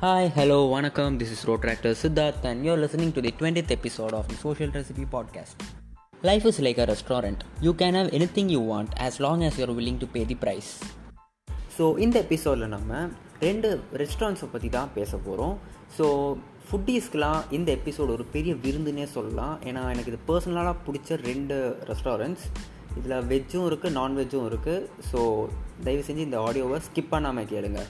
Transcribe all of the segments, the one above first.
Hi, hello, vanakkam. This is Road Tractor Siddharth, and you're listening to the 20th episode of the Social Recipe Podcast. Life is like a restaurant. You can have anything you want as long as you're willing to pay the price. So இந்த எபிசோடில் நம்ம ரெண்டு ரெஸ்டாரண்ட்ஸை பற்றி தான் பேச போகிறோம் so ஃபுட்டீஸ்க்கெலாம் இந்த episode ஒரு பெரிய விருந்துனே சொல்லலாம் ஏன்னா எனக்கு இது பர்சனலாக பிடிச்ச ரெண்டு ரெஸ்டாரண்ட்ஸ் இதில் வெஜ்ஜும் இருக்குது நான்வெஜ்ஜும் இருக்குது ஸோ தயவு செஞ்சு இந்த ஆடியோவை ஸ்கிப் பண்ணாமல் கேளுங்க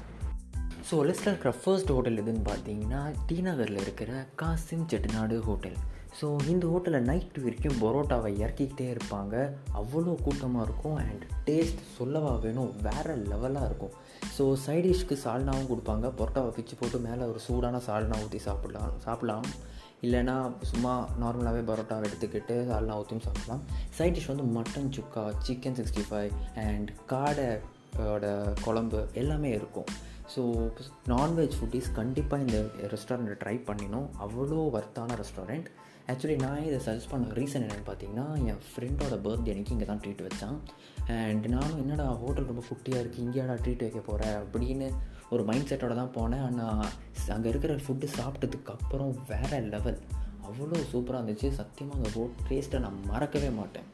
ஸோ லிஸ்ட்டில் இருக்கிற ஃபர்ஸ்ட் ஹோட்டல் எதுன்னு பார்த்தீங்கன்னா டி நகரில் இருக்கிற காசிம் செட்டிநாடு ஹோட்டல் ஸோ இந்த ஹோட்டலில் நைட் வரைக்கும் பரோட்டாவை இறக்கிக்கிட்டே இருப்பாங்க. அவ்வளோ கூட்டமாக இருக்கும் அண்ட் டேஸ்ட் சொல்லவா வேணும் வேறு லெவலாக இருக்கும். ஸோ சைடிஷ்க்கு சால்னாவும் கொடுப்பாங்க. பரோட்டாவை பிச்சு போட்டு மேலே ஒரு சூடான சால்னா ஊற்றி சாப்பிடலாம் சாப்பிடலாம். இல்லைனா சும்மா நார்மலாகவே பரோட்டாவை எடுத்துக்கிட்டு சால்னா ஊற்றியும் சாப்பிடலாம். சைட் டிஷ் வந்து மட்டன் சுக்கா சிக்கன் சிக்ஸ்டி ஃபைவ் அண்ட் காடை ஓட குழம்பு எல்லாமே இருக்கும். ஸோ நான்வெஜ் ஃபுட்டீஸ் கண்டிப்பாக இந்த ரெஸ்டாரண்ட்டை ட்ரை பண்ணினோம். அவ்வளோ ஒர்த்தான ரெஸ்டாரண்ட் ஆக்சுவலி நான் இதை சஜஸ்ட் பண்ண ரீசன் என்னென்னு பார்த்தீங்கன்னா என் ஃப்ரெண்டோட பர்த்டே அன்றைக்கி இங்கே தான் ட்ரீட் வச்சான். அண்ட் நானும் என்னடா ஹோட்டல் ரொம்ப குட்டியாக இருக்குது இங்கேயாடா ட்ரீட் வைக்க போகிறேன் அப்படின்னு ஒரு மைண்ட் செட்டோட தான் போனேன். ஆனால் அங்கே இருக்கிற ஃபுட்டு சாப்பிட்டதுக்கு அப்புறம் வேறு லெவல் அவ்வளோ சூப்பராக இருந்துச்சு. சத்தியமாக அங்கே ஹோட் டேஸ்ட்டை நான் மறக்கவே மாட்டேன்.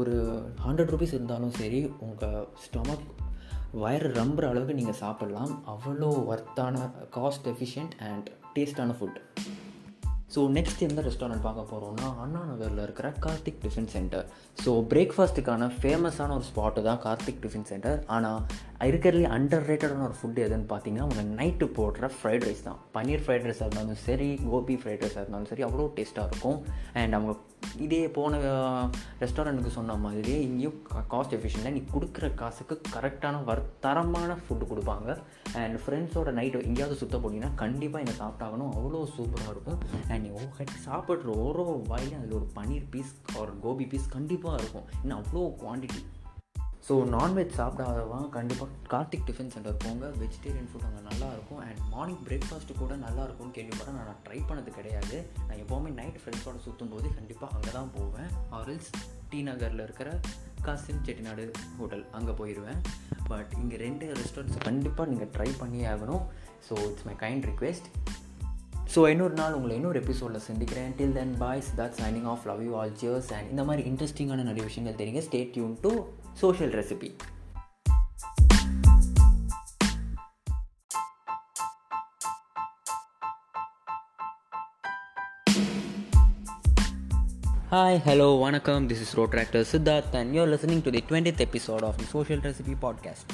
ஒரு ஹண்ட்ரட் ருபீஸ் இருந்தாலும் சரி உங்கள் ஸ்டொமக் வயிறு ரம்புற அளவுக்கு நீங்கள் சாப்பிட்லாம். அவ்வளோ ஒர்த்தான காஸ்ட் எஃபிஷியன்ட் அண்ட் டேஸ்டான ஃபுட் ஸோ நெக்ஸ்ட் எந்த ரெஸ்டாரண்ட் பார்க்க போகிறோம்னா அண்ணா நகரில் இருக்கிற கார்த்திக் டிஃபன் சென்டர் ஸோ பிரேக்ஃபாஸ்ட்டுக்கான ஃபேமஸான ஒரு ஸ்பாட்டு தான் கார்த்திக் டிஃபன் சென்டர் ஆனால் இருக்கிறதுலே அண்டர் ரேட்டடான ஒரு ஃபுட் எதுன்னு பார்த்தீங்கன்னா அவங்க நைட்டு போடுற ஃப்ரைட் ரைஸ் தான் பன்னீர் ஃப்ரைட் ரைஸாக இருந்தாலும் சரி கோபி ஃப்ரைட் ரைஸாக இருந்தாலும் சரி அவ்வளோ டேஸ்ட்டாக இருக்கும் அண்ட் அவங்க இதே போன ரெஸ்டாரண்ட்டுக்கு சொன்ன மாதிரியே இங்கேயும் காஸ்ட் எஃபிஷியண்டாக நீ கொடுக்குற காசுக்கு கரெக்டான வர் தரமான ஃபுட்டு கொடுப்பாங்க அண்ட் ஃப்ரெண்ட்ஸோட நைட்டு எங்கேயாவது சுத்த போனீங்கன்னா கண்டிப்பாக என்னை சாப்பிட்டாகணும் அவ்வளோ சூப்பராக இருக்கும் அண்ட் நீ ஓ ஹெட் சாப்பிட்ற ஒரு வாயிலும் அதில் ஒரு பன்னீர் பீஸ் ஒரு கோபி பீஸ் கண்டிப்பாக இருக்கும் இன்னும் அவ்வளோ குவான்டிட்டி ஸோ நான்வெஜ் சாப்பிடாதவங்க கண்டிப்பாக கார்த்திக் டிஃபன் சென்டர் போங்க. வெஜிடேரியன் ஃபுட் அங்கே நல்லாயிருக்கும். அண்ட் மார்னிங் பிரேக்ஃபாஸ்ட்டு கூட நல்லா இருக்கும்னு கேள்விப்பட்டேன் நான் ட்ரை பண்ணது கிடையாது. நான் எப்போவுமே நைட் ஃப்ரெண்ட்ஸோட சுற்றும் போது கண்டிப்பாக அங்கே தான் போவேன். ஆரல்ஸ் டி நகரில் இருக்கிற காசிம் செட்டிநாடு ஹோட்டல் அங்கே போயிடுவேன் பட் இங்கே ரெண்டு ரெஸ்டாரண்ட்ஸ் கண்டிப்பாக நீங்கள் ட்ரை பண்ணியே ஆகணும். So it's my kind request so இன்னொரு நாள் உங்களை இன்னொரு எபிசோடில் சந்திக்கிறேன். Till then boys that signing off love you all cheers and இந்த மாதிரி இன்ட்ரெஸ்டிங்கான நிறைய விஷயங்கள் தெரியுங்க. Stay tuned to Social recipe Hi, hello, vanakkam. This is Road Tractor Siddharth, and you're listening to the 20th episode of the Social Recipe Podcast.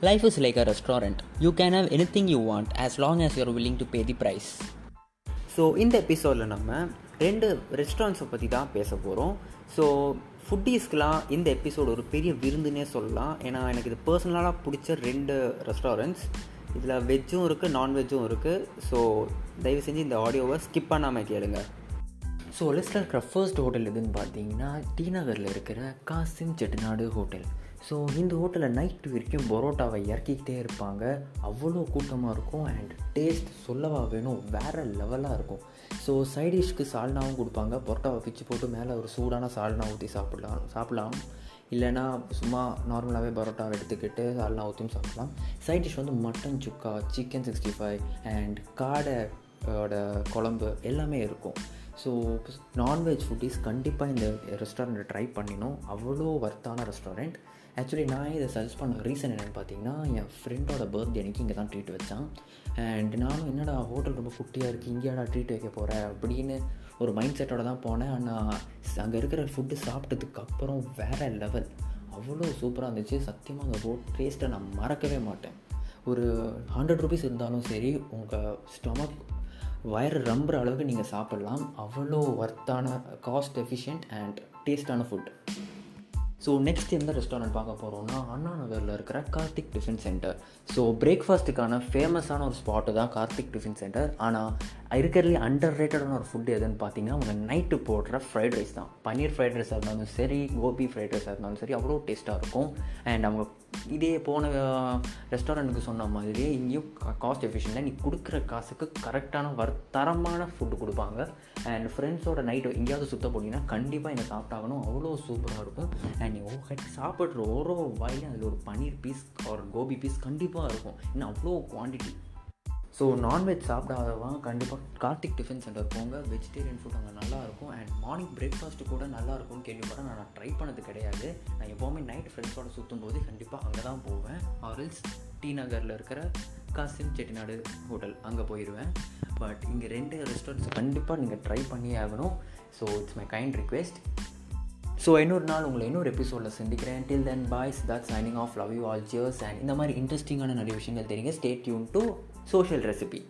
Life is like a restaurant. You can have anything you want as long as you're willing to pay the price. So இந்த எபிசோடில் நம்ம ரெண்டு ரெஸ்டாரண்ட்ஸை பற்றி தான் பேச போகிறோம் so ஃபுட்டீஸ்க்கெலாம் இந்த episode ஒரு பெரிய விருந்துனே சொல்லலாம். ஏன்னா எனக்கு இது பர்சனலாக பிடிச்ச ரெண்டு ரெஸ்டாரண்ட்ஸ் இதில் வெஜ்ஜும் இருக்குது நான்வெஜ்ஜும் இருக்குது ஸோ தயவு செஞ்சு இந்த ஆடியோவை ஸ்கிப் பண்ணாமல் கேளுங்க. ஸோ லிஸ்ட்டில் இருக்கிற ஃபர்ஸ்ட் ஹோட்டல் எதுன்னு பார்த்தீங்கன்னா டி நகரில் இருக்கிற காசிம் செட்டிநாடு ஹோட்டல் ஸோ இந்த ஹோட்டலில் நைட் வரைக்கும் பரோட்டாவை இறக்கிக்கிட்டே இருப்பாங்க. அவ்வளோ கூட்டமாக இருக்கும் அண்ட் டேஸ்ட் சொல்லவா வேணும் வேறு லெவலாக இருக்கும். ஸோ சைடிஷ்க்கு சால்னாவும் கொடுப்பாங்க. பரோட்டாவை பிச்சு போட்டு மேலே ஒரு சூடான சால்னா ஊற்றி சாப்பிடலாம் சாப்பிடலாம். இல்லைனா சும்மா நார்மலாகவே பரோட்டாவை எடுத்துக்கிட்டு சால்னா ஊற்றியும் சாப்பிடலாம். சைட் டிஷ் வந்து மட்டன் சுக்கா சிக்கன் சிக்ஸ்டி ஃபைவ் அண்ட் காடை ஓட குழம்பு எல்லாமே இருக்கும். ஸோ நான்வெஜ் ஃபுட்டீஸ் கண்டிப்பாக இந்த ரெஸ்டாரண்ட்டை ட்ரை பண்ணினோம் அவ்வளோ ஒர்த்தான ரெஸ்டாரண்ட் ஆக்சுவலி நான் இதை சஜஸ்ட் பண்ண ரீசன் என்னென்னு பார்த்தீங்கன்னா என் ஃப்ரெண்டோட பர்த்டே அன்றைக்கி இங்கே தான் ட்ரீட் வச்சான். அண்ட் நானும் என்னடா ஹோட்டல் ரொம்ப குட்டியாக இருக்குது இங்கேயாடா ட்ரீட் வைக்க போகிறேன் அப்படின்னு ஒரு மைண்ட் செட்டோட தான் போனேன். ஆனால் அங்கே இருக்கிற ஃபுட்டு சாப்பிட்டதுக்கு அப்புறம் வேறு லெவல் அவ்வளோ சூப்பராக இருந்துச்சு. சத்தியமாக அங்கே ஹோட் டேஸ்ட்டை நான் மறக்கவே மாட்டேன். ஒரு ஹண்ட்ரட் ருபீஸ் இருந்தாலும் சரி உங்கள் ஸ்டொமக் வயிறு ரம்புற அளவுக்கு நீங்கள் சாப்பிட்லாம். அவ்வளோ ஒர்த்தான காஸ்ட் எஃபிஷியன்ட் அண்ட் டேஸ்டான ஃபுட் ஸோ நெக்ஸ்ட் எந்த ரெஸ்டாரண்ட் பார்க்க போகிறோம்னா அண்ணா நகரில் இருக்கிற கார்த்திக் டிஃபன் சென்டர் ஸோ பிரேக்ஃபாஸ்ட்டுக்கான ஃபேமஸான ஒரு ஸ்பாட்டு தான் கார்த்திக் டிஃபன் சென்டர் ஆனால் இருக்கிறதுலே அண்டர் ரேட்டடான ஒரு ஃபுட் எதுன்னு பார்த்தீங்கன்னா அவங்க நைட்டு போடுற ஃப்ரைட் ரைஸ் தான். பன்னீர் ஃப்ரைட் ரைஸாக இருந்தாலும் சரி கோபி ஃப்ரைட் ரைஸாக இருந்தாலும் சரி அவ்வளோ டேஸ்ட்டாக இருக்கும். அண்ட் அவங்க இதே போன ரெஸ்டாரண்ட்டுக்கு சொன்ன மாதிரியே இங்கேயும் காஸ்ட் எஃபிஷியண்டாக நீ கொடுக்குற காசுக்கு கரெக்டான வர தரமான ஃபுட்டு கொடுப்பாங்க. அண்ட் ஃப்ரெண்ட்ஸோட நைட்டு எங்கேயாவது சுத்த போனீங்கன்னா கண்டிப்பாக இங்கே சாப்பிட்டாகணும். அவ்வளோ சூப்பராக இருக்கும். அண்ட் நீ ஓ ஹெட் சாப்பிட்ற ஒரு வாயிலும் அதில் ஒரு பன்னீர் பீஸ் ஒரு கோபி பீஸ் கண்டிப்பாக இருக்கும். இன்னும் அவ்வளோ குவான்டிட்டி ஸோ நான்வெஜ் சாப்பிடாதவன் கண்டிப்பாக கார்த்திக் டிஃபன் சென்டர் போங்க. வெஜிடேரியன் ஃபுட் அங்கே நல்லாயிருக்கும். அண்ட் மார்னிங் பிரேக்ஃபாஸ்ட்டு கூட நல்லா இருக்கும்னு கேள்விப்பட்டேன் நான் ட்ரை பண்ணது கிடையாது. நான் எப்போவுமே நைட் ஃப்ரெண்ட்ஸோட சுற்றும் போது கண்டிப்பாக அங்கே தான் போவேன் ஆரல்ஸ் டி நகரில் இருக்கிற காசிம் செட்டிநாடு ஹோட்டல் அங்கே போயிடுவேன் பட் இங்கே ரெண்டு ரெஸ்டாரண்ட்ஸ் கண்டிப்பாக நீங்கள் ட்ரை பண்ணியே ஆகணும். So it's my kind request so இன்னொரு நாள் உங்களை இன்னொரு எபிசோடில் சந்திக்கிறேன். Till then boys that signing off love you all cheers and இந்த மாதிரி இன்ட்ரெஸ்டிங்கான நிறைய விஷயங்கள் தெரியுங்க. Stay tuned to social recipe